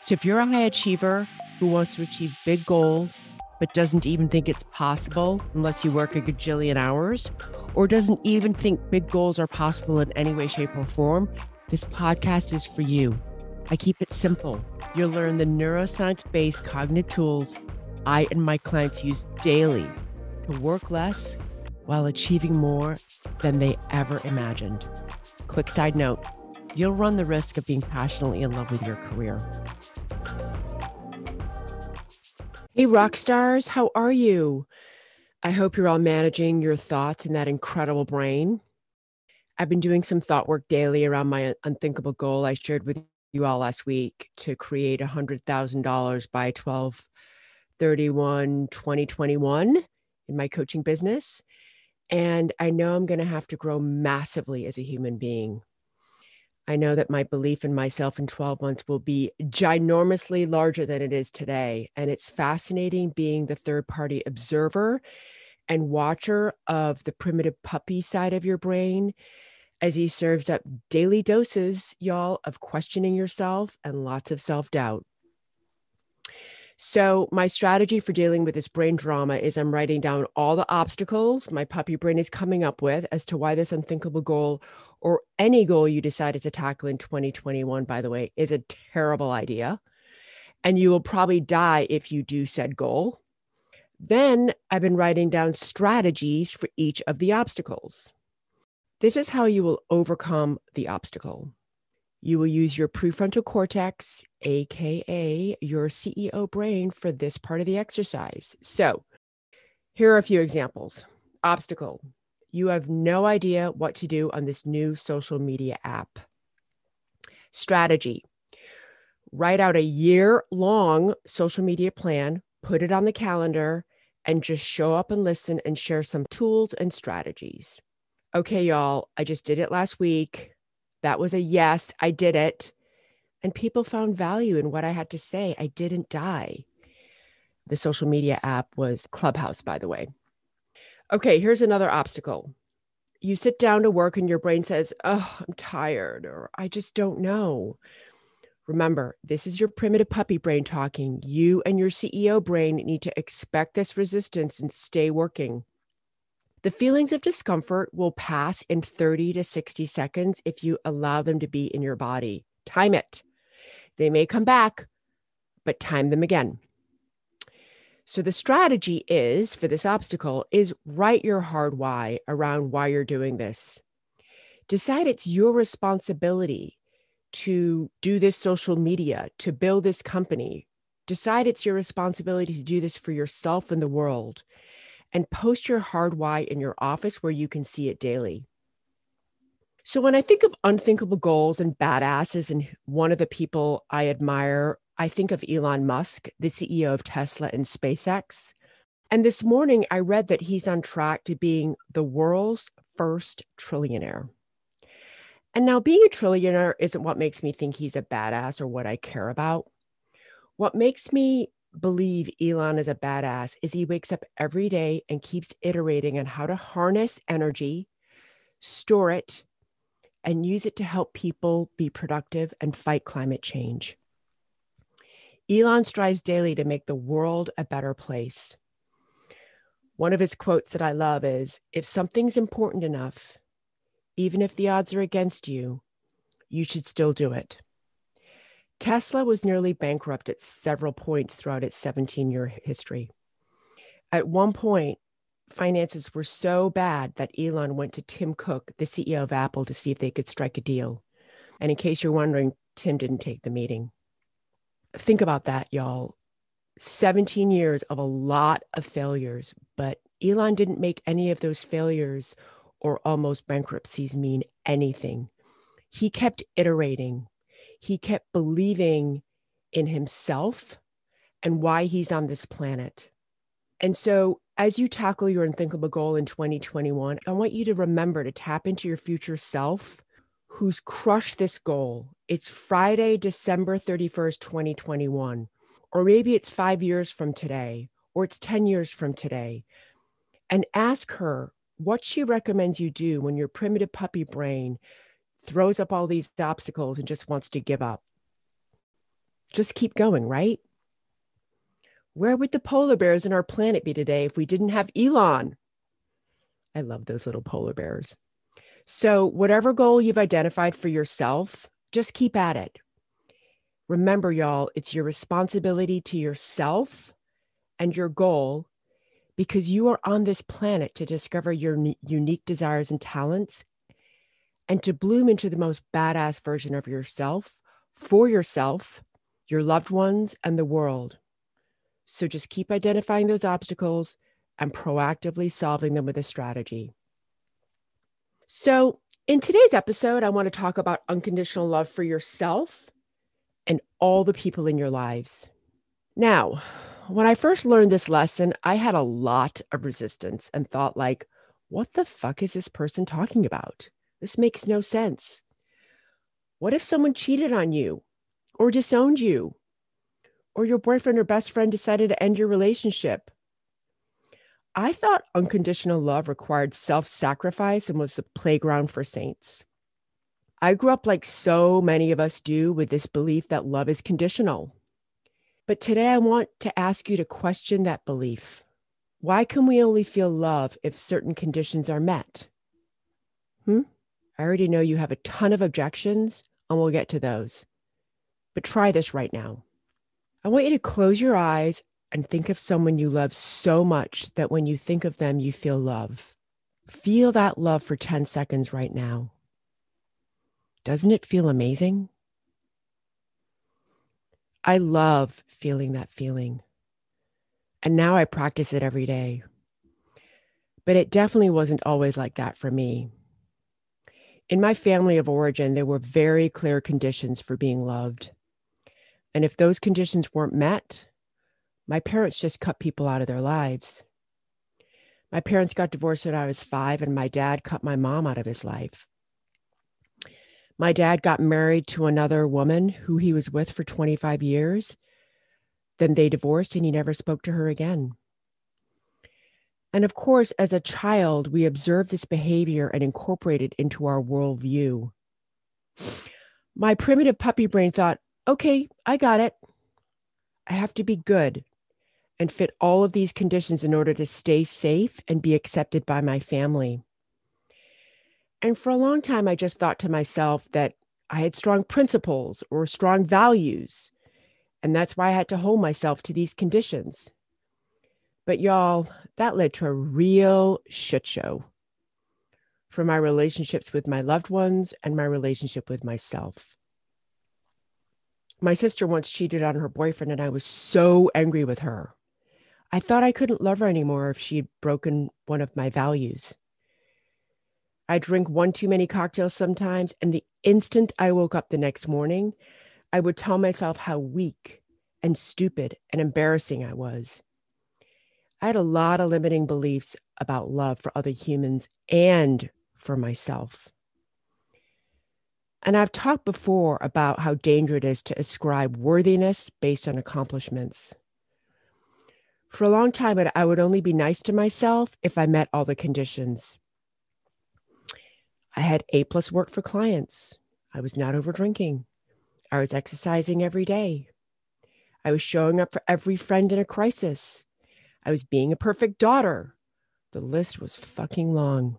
So if you're a high achiever, who wants to achieve big goals but doesn't even think it's possible unless you work a gajillion hours, or doesn't even think big goals are possible in any way, shape, or form, this podcast is for you. I keep it simple. You'll learn the neuroscience based cognitive tools I and my clients use daily to work less while achieving more than they ever imagined. Quick side note you'll run the risk of being passionately in love with your career. Hey, rock stars, how are you? I hope you're all managing your thoughts in that incredible brain. I've been doing some thought work daily around my unthinkable goal I shared with you all last week to create $100,000 by 12 31 2021 in my coaching business. And I know I'm going to have to grow massively as a human being. I know that my belief in myself in 12 months will be ginormously larger than it is today. And it's fascinating being the third party observer and watcher of the primitive puppy side of your brain as he serves up daily doses, y'all, of questioning yourself and lots of self doubt. So, my strategy for dealing with this brain drama is I'm writing down all the obstacles my puppy brain is coming up with as to why this unthinkable goal or any goal you decided to tackle in 2021, by the way, is a terrible idea. And you will probably die if you do said goal. Then I've been writing down strategies for each of the obstacles. This is how you will overcome the obstacle. You will use your prefrontal cortex, AKA your CEO brain, for this part of the exercise. So, here are a few examples. Obstacle you have no idea what to do on this new social media app. Strategy write out a year long social media plan, put it on the calendar, and just show up and listen and share some tools and strategies. Okay, y'all, I just did it last week. That was a yes, I did it. And people found value in what I had to say. I didn't die. The social media app was Clubhouse, by the way. Okay, here's another obstacle. You sit down to work and your brain says, Oh, I'm tired, or I just don't know. Remember, this is your primitive puppy brain talking. You and your CEO brain need to expect this resistance and stay working. The feelings of discomfort will pass in 30 to 60 seconds if you allow them to be in your body. Time it. They may come back, but time them again. So the strategy is for this obstacle is write your hard why around why you're doing this. Decide it's your responsibility to do this social media, to build this company. Decide it's your responsibility to do this for yourself and the world and post your hard why in your office where you can see it daily. So, when I think of unthinkable goals and badasses, and one of the people I admire, I think of Elon Musk, the CEO of Tesla and SpaceX. And this morning, I read that he's on track to being the world's first trillionaire. And now, being a trillionaire isn't what makes me think he's a badass or what I care about. What makes me believe Elon is a badass is he wakes up every day and keeps iterating on how to harness energy, store it, and use it to help people be productive and fight climate change. Elon strives daily to make the world a better place. One of his quotes that I love is If something's important enough, even if the odds are against you, you should still do it. Tesla was nearly bankrupt at several points throughout its 17 year history. At one point, finances were so bad that Elon went to Tim Cook, the CEO of Apple, to see if they could strike a deal. And in case you're wondering, Tim didn't take the meeting. Think about that, y'all. 17 years of a lot of failures, but Elon didn't make any of those failures or almost bankruptcies mean anything. He kept iterating, he kept believing in himself and why he's on this planet. And so, as you tackle your unthinkable goal in 2021, I want you to remember to tap into your future self who's crushed this goal. It's Friday, December 31st, 2021. Or maybe it's five years from today, or it's 10 years from today. And ask her what she recommends you do when your primitive puppy brain throws up all these obstacles and just wants to give up. Just keep going, right? Where would the polar bears in our planet be today if we didn't have Elon? I love those little polar bears. So, whatever goal you've identified for yourself, just keep at it. Remember, y'all, it's your responsibility to yourself and your goal because you are on this planet to discover your unique desires and talents and to bloom into the most badass version of yourself for yourself, your loved ones, and the world. So just keep identifying those obstacles and proactively solving them with a strategy. So, in today's episode, I want to talk about unconditional love for yourself and all the people in your lives. Now, when I first learned this lesson, I had a lot of resistance and thought like, what the fuck is this person talking about? This makes no sense. What if someone cheated on you or disowned you or your boyfriend or best friend decided to end your relationship. I thought unconditional love required self sacrifice and was the playground for saints. I grew up like so many of us do with this belief that love is conditional. But today I want to ask you to question that belief. Why can we only feel love if certain conditions are met? Hmm? I already know you have a ton of objections, and we'll get to those. But try this right now. I want you to close your eyes and think of someone you love so much that when you think of them, you feel love. Feel that love for 10 seconds right now. Doesn't it feel amazing? I love feeling that feeling. And now I practice it every day. But it definitely wasn't always like that for me. In my family of origin, there were very clear conditions for being loved. And if those conditions weren't met, my parents just cut people out of their lives. My parents got divorced when I was five, and my dad cut my mom out of his life. My dad got married to another woman who he was with for 25 years. Then they divorced, and he never spoke to her again. And of course, as a child, we observed this behavior and incorporated it into our worldview. My primitive puppy brain thought, okay, I got it. I have to be good and fit all of these conditions in order to stay safe and be accepted by my family. And for a long time, I just thought to myself that I had strong principles or strong values. And that's why I had to hold myself to these conditions. But y'all, that led to a real shit show for my relationships with my loved ones and my relationship with myself. My sister once cheated on her boyfriend, and I was so angry with her. I thought I couldn't love her anymore if she'd broken one of my values. I drink one too many cocktails sometimes, and the instant I woke up the next morning, I would tell myself how weak and stupid and embarrassing I was. I had a lot of limiting beliefs about love for other humans and for myself. And I've talked before about how dangerous it is to ascribe worthiness based on accomplishments. For a long time, I would only be nice to myself if I met all the conditions. I had A plus work for clients. I was not over drinking. I was exercising every day. I was showing up for every friend in a crisis. I was being a perfect daughter. The list was fucking long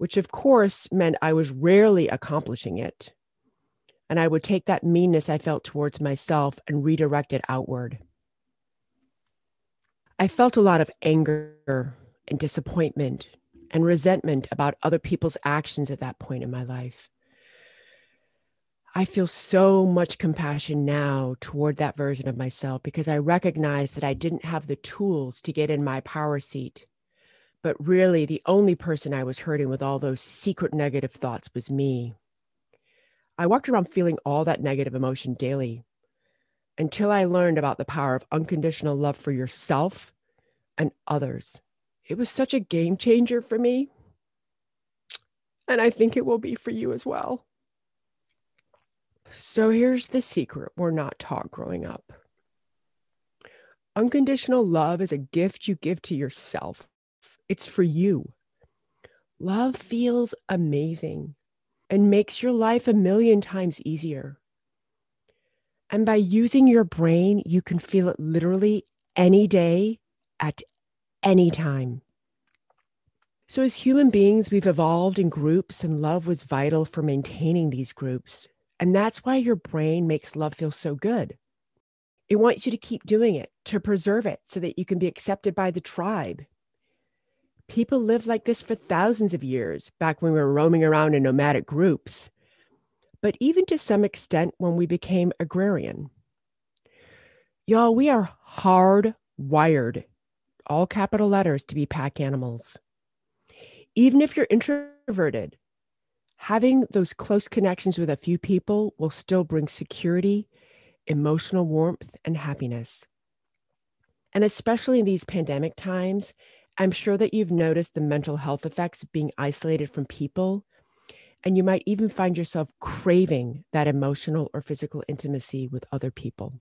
which of course meant I was rarely accomplishing it. And I would take that meanness I felt towards myself and redirect it outward. I felt a lot of anger and disappointment and resentment about other people's actions at that point in my life. I feel so much compassion now toward that version of myself because I recognize that I didn't have the tools to get in my power seat. But really, the only person I was hurting with all those secret negative thoughts was me. I walked around feeling all that negative emotion daily until I learned about the power of unconditional love for yourself and others. It was such a game changer for me. And I think it will be for you as well. So here's the secret we're not taught growing up unconditional love is a gift you give to yourself, it's for you. Love feels amazing and makes your life a million times easier. And by using your brain, you can feel it literally any day at any time. So, as human beings, we've evolved in groups, and love was vital for maintaining these groups. And that's why your brain makes love feel so good. It wants you to keep doing it, to preserve it, so that you can be accepted by the tribe. People lived like this for thousands of years, back when we were roaming around in nomadic groups, but even to some extent when we became agrarian. Y'all, we are hardwired, all capital letters, to be pack animals. Even if you're introverted, having those close connections with a few people will still bring security, emotional warmth, and happiness. And especially in these pandemic times, I'm sure that you've noticed the mental health effects of being isolated from people. And you might even find yourself craving that emotional or physical intimacy with other people.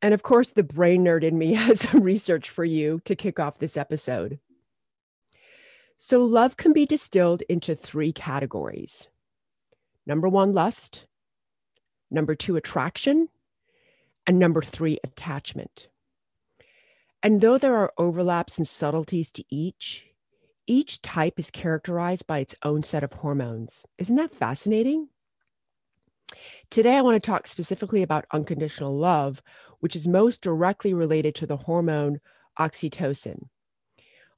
And of course, the brain nerd in me has some research for you to kick off this episode. So, love can be distilled into three categories number one, lust, number two, attraction, and number three, attachment. And though there are overlaps and subtleties to each, each type is characterized by its own set of hormones. Isn't that fascinating? Today, I want to talk specifically about unconditional love, which is most directly related to the hormone oxytocin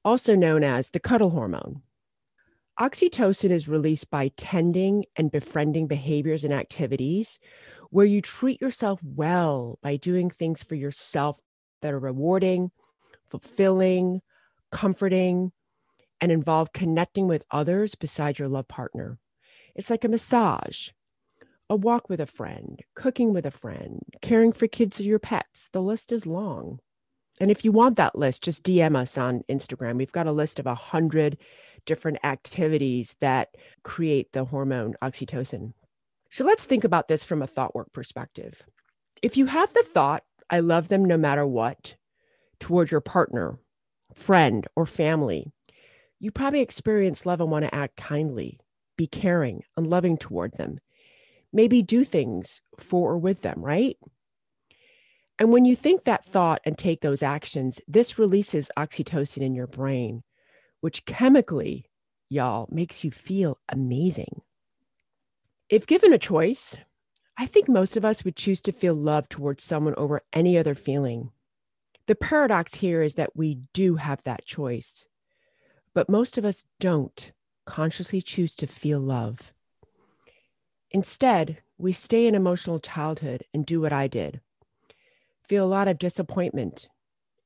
also known as the cuddle hormone. Oxytocin is released by tending and befriending behaviors and activities where you treat yourself well by doing things for yourself that are rewarding, fulfilling, comforting, and involve connecting with others beside your love partner. It's like a massage, a walk with a friend, cooking with a friend, caring for kids or your pets. The list is long. And if you want that list, just DM us on Instagram. We've got a list of a hundred different activities that create the hormone oxytocin. So let's think about this from a thought work perspective. If you have the thought, I love them no matter what, toward your partner, friend, or family, you probably experience love and want to act kindly, be caring and loving toward them, maybe do things for or with them, right? And when you think that thought and take those actions, this releases oxytocin in your brain, which chemically, y'all, makes you feel amazing. If given a choice, I think most of us would choose to feel love towards someone over any other feeling. The paradox here is that we do have that choice, but most of us don't consciously choose to feel love. Instead, we stay in emotional childhood and do what I did feel a lot of disappointment,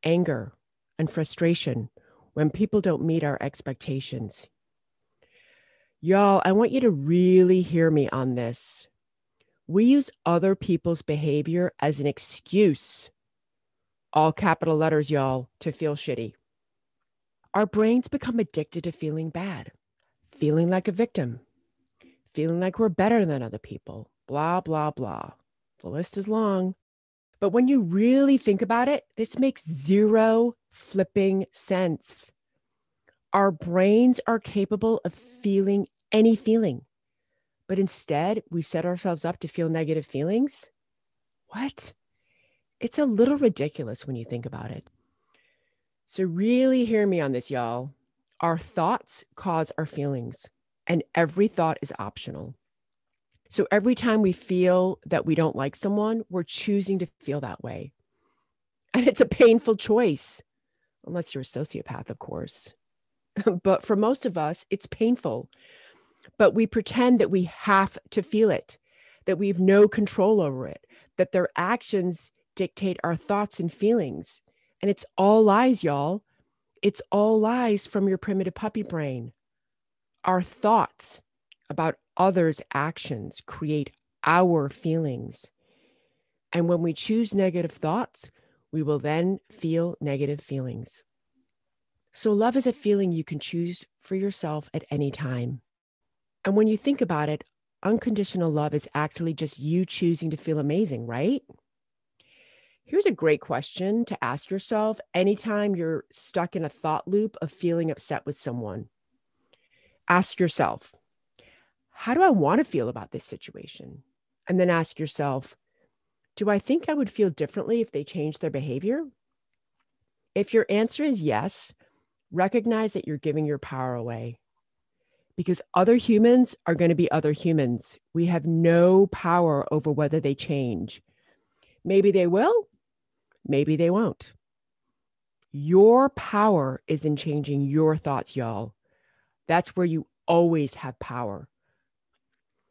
anger, and frustration when people don't meet our expectations. Y'all, I want you to really hear me on this. We use other people's behavior as an excuse, all capital letters, y'all, to feel shitty. Our brains become addicted to feeling bad, feeling like a victim, feeling like we're better than other people, blah, blah, blah. The list is long. But when you really think about it, this makes zero flipping sense. Our brains are capable of feeling any feeling, but instead we set ourselves up to feel negative feelings. What? It's a little ridiculous when you think about it. So, really hear me on this, y'all. Our thoughts cause our feelings, and every thought is optional. So every time we feel that we don't like someone, we're choosing to feel that way. And it's a painful choice. unless you're a sociopath, of course. but for most of us, it's painful. But we pretend that we have to feel it, that we have no control over it, that their actions dictate our thoughts and feelings. And it's all lies, y'all. It's all lies from your primitive puppy brain. Our thoughts about others' actions create our feelings. And when we choose negative thoughts, we will then feel negative feelings. So, love is a feeling you can choose for yourself at any time. And when you think about it, unconditional love is actually just you choosing to feel amazing, right? Here's a great question to ask yourself anytime you're stuck in a thought loop of feeling upset with someone. Ask yourself, how do I want to feel about this situation? And then ask yourself, do I think I would feel differently if they changed their behavior? If your answer is yes, recognize that you're giving your power away because other humans are going to be other humans. We have no power over whether they change. Maybe they will, maybe they won't. Your power is in changing your thoughts, y'all. That's where you always have power.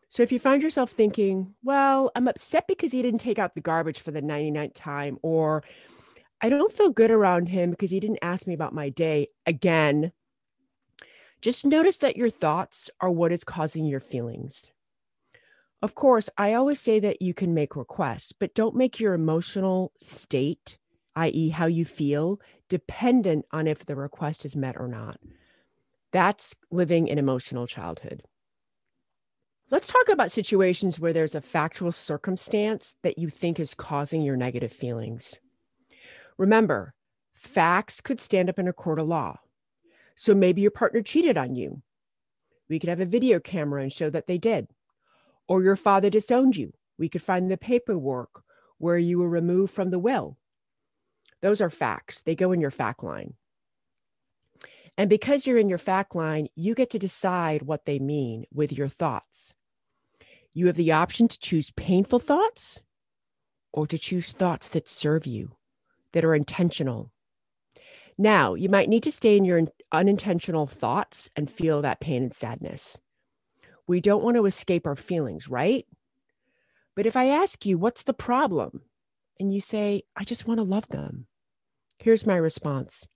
So if you find yourself thinking, well, I'm upset because he didn't take out the garbage for the 99th time, or I don't feel good around him because he didn't ask me about my day again. Just notice that your thoughts are what is causing your feelings. Of course, I always say that you can make requests, but don't make your emotional state, i.e., how you feel, dependent on if the request is met or not. That's living an emotional childhood. Let's talk about situations where there's a factual circumstance that you think is causing your negative feelings. Remember, facts could stand up in a court of law. So maybe your partner cheated on you. We could have a video camera and show that they did. Or your father disowned you. We could find the paperwork where you were removed from the will. Those are facts, they go in your fact line. And because you're in your fact line, you get to decide what they mean with your thoughts. You have the option to choose painful thoughts or to choose thoughts that serve you that are intentional. Now, you might need to stay in your unintentional thoughts and feel that pain and sadness. We don't want to escape our feelings, right? But if I ask you, what's the problem? And you say, I just want to love them. Here's my response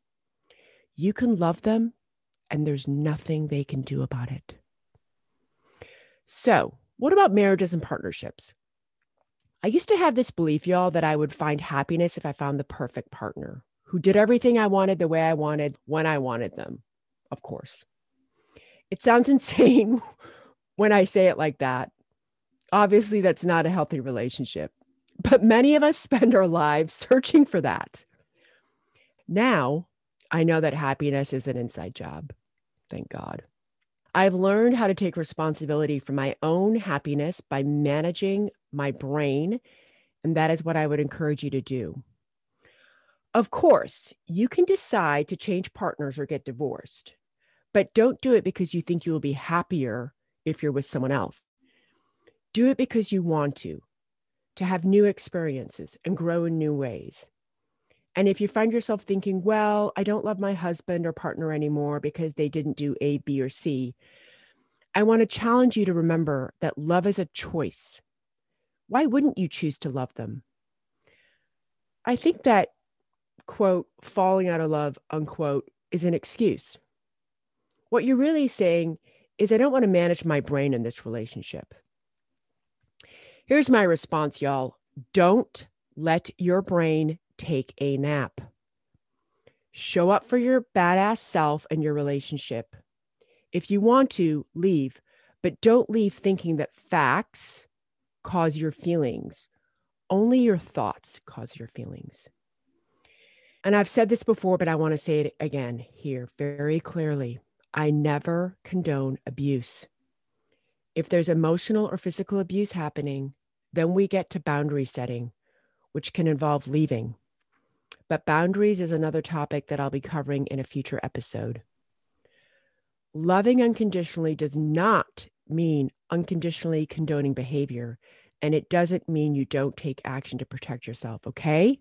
You can love them, and there's nothing they can do about it. So, what about marriages and partnerships? I used to have this belief, y'all, that I would find happiness if I found the perfect partner who did everything I wanted the way I wanted when I wanted them, of course. It sounds insane when I say it like that. Obviously, that's not a healthy relationship, but many of us spend our lives searching for that. Now, I know that happiness is an inside job. Thank God. I've learned how to take responsibility for my own happiness by managing my brain. And that is what I would encourage you to do. Of course, you can decide to change partners or get divorced, but don't do it because you think you will be happier if you're with someone else. Do it because you want to, to have new experiences and grow in new ways. And if you find yourself thinking, well, I don't love my husband or partner anymore because they didn't do A, B, or C, I want to challenge you to remember that love is a choice. Why wouldn't you choose to love them? I think that, quote, falling out of love, unquote, is an excuse. What you're really saying is, I don't want to manage my brain in this relationship. Here's my response, y'all don't let your brain take a nap. Show up for your badass self and your relationship. If you want to, leave, but don't leave thinking that facts cause your feelings. Only your thoughts cause your feelings. And I've said this before, but I want to say it again here very clearly. I never condone abuse. If there's emotional or physical abuse happening, then we get to boundary setting, which can involve leaving. But boundaries is another topic that I'll be covering in a future episode. Loving unconditionally does not mean unconditionally condoning behavior, and it doesn't mean you don't take action to protect yourself, okay?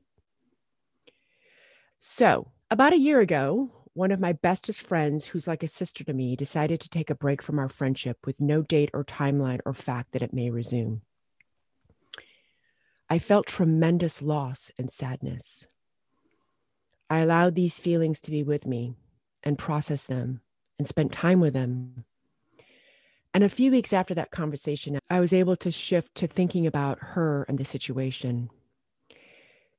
So, About a year ago, one of my bestest friends, who's like a sister to me, decided to take a break from our friendship with no date or timeline or fact that it may resume. I felt tremendous loss and sadness. I allowed these feelings to be with me and process them and spent time with them. And a few weeks after that conversation, I was able to shift to thinking about her and the situation.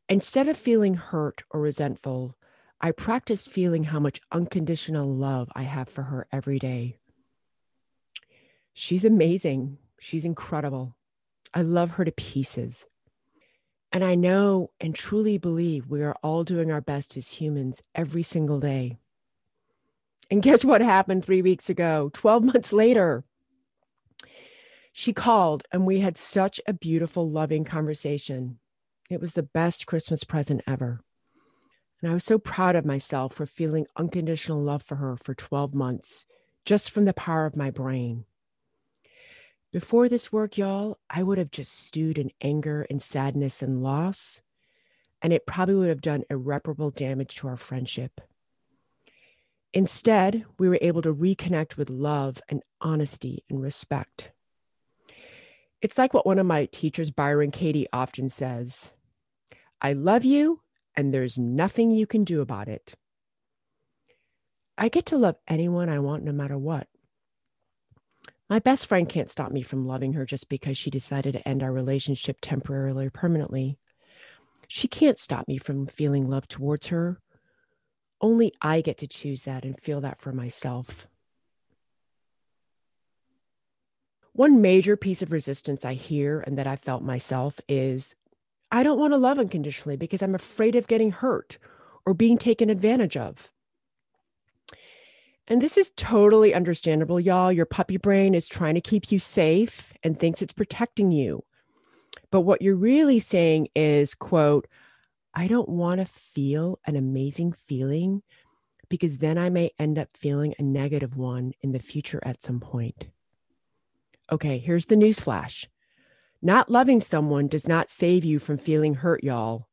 Instead of feeling hurt or resentful, I practiced feeling how much unconditional love I have for her every day. She's amazing. She's incredible. I love her to pieces. And I know and truly believe we are all doing our best as humans every single day. And guess what happened three weeks ago? 12 months later, she called and we had such a beautiful, loving conversation. It was the best Christmas present ever. And I was so proud of myself for feeling unconditional love for her for 12 months, just from the power of my brain. Before this work, y'all, I would have just stewed in anger and sadness and loss, and it probably would have done irreparable damage to our friendship. Instead, we were able to reconnect with love and honesty and respect. It's like what one of my teachers, Byron Katie, often says I love you and there's nothing you can do about it. I get to love anyone I want no matter what. My best friend can't stop me from loving her just because she decided to end our relationship temporarily or permanently. She can't stop me from feeling love towards her. Only I get to choose that and feel that for myself. One major piece of resistance I hear and that I felt myself is I don't want to love unconditionally because I'm afraid of getting hurt or being taken advantage of. And this is totally understandable, y'all. Your puppy brain is trying to keep you safe and thinks it's protecting you. But what you're really saying is, quote, I don't want to feel an amazing feeling because then I may end up feeling a negative one in the future at some point. Okay, here's the news flash not loving someone does not save you from feeling hurt, y'all.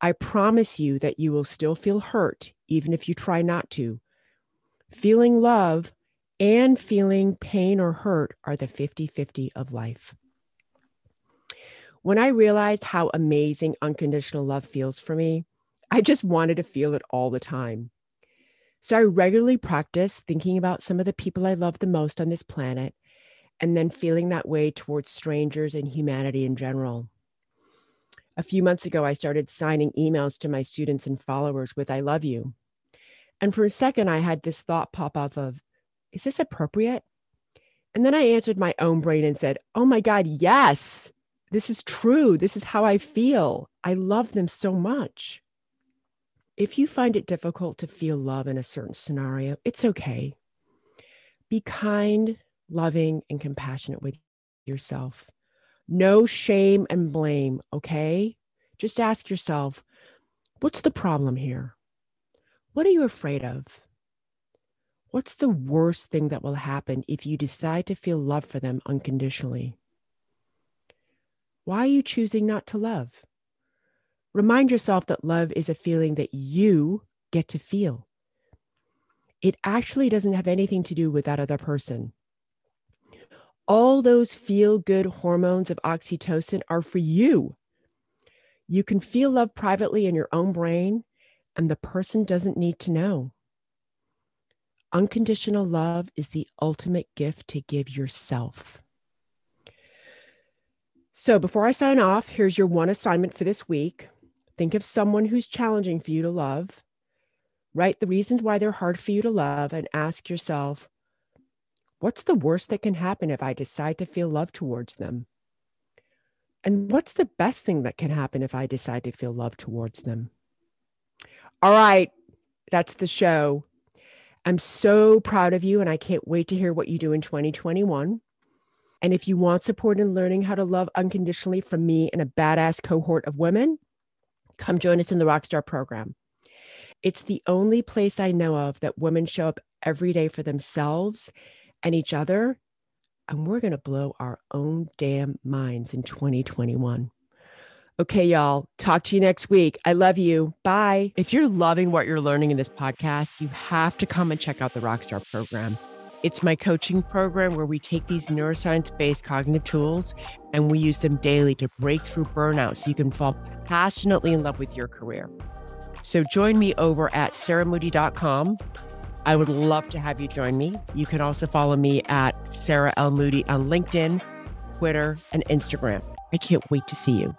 I promise you that you will still feel hurt, even if you try not to. Feeling love and feeling pain or hurt are the 50 50 of life. When I realized how amazing unconditional love feels for me, I just wanted to feel it all the time. So I regularly practice thinking about some of the people I love the most on this planet and then feeling that way towards strangers and humanity in general. A few months ago, I started signing emails to my students and followers with I love you. And for a second, I had this thought pop up of, is this appropriate? And then I answered my own brain and said, oh my God, yes, this is true. This is how I feel. I love them so much. If you find it difficult to feel love in a certain scenario, it's okay. Be kind loving, and compassionate with yourself. No shame and blame, okay? Just ask yourself what's the problem here? What are you afraid of? What's the worst thing that will happen if you decide to feel love for them unconditionally? Why are you choosing not to love? Remind yourself that love is a feeling that you get to feel. It actually doesn't have anything to do with that other person all those feel good hormones of oxytocin are for you. You can feel love privately in your own brain, and the person doesn't need to know. Unconditional love is the ultimate gift to give yourself. So, before I sign off, here's your one assignment for this week. Think of someone who's challenging for you to love. Write the reasons why they're hard for you to love and ask yourself, What's the worst that can happen if I decide to feel love towards them? And what's the best thing that can happen if I decide to feel love towards them? All right, that's the show. I'm so proud of you, and I can't wait to hear what you do in 2021. And if you want support in learning how to love unconditionally from me and a badass cohort of women, come join us in the Rockstar program. It's the only place I know of that women show up every day for themselves and each other. And we're going to blow our own damn minds in 2021. Okay, y'all, talk to you next week. I love you. Bye. If you're loving what you're learning in this podcast, you have to come and check out the Rockstar program. It's my coaching program where we take these neuroscience based cognitive tools and we use them daily to break through burnout so you can fall passionately in love with your career. So join me over at sarahmoody.com. I would love to have you join me. You can also follow me at Sarah L. Moody on LinkedIn, Twitter, and Instagram. I can't wait to see you.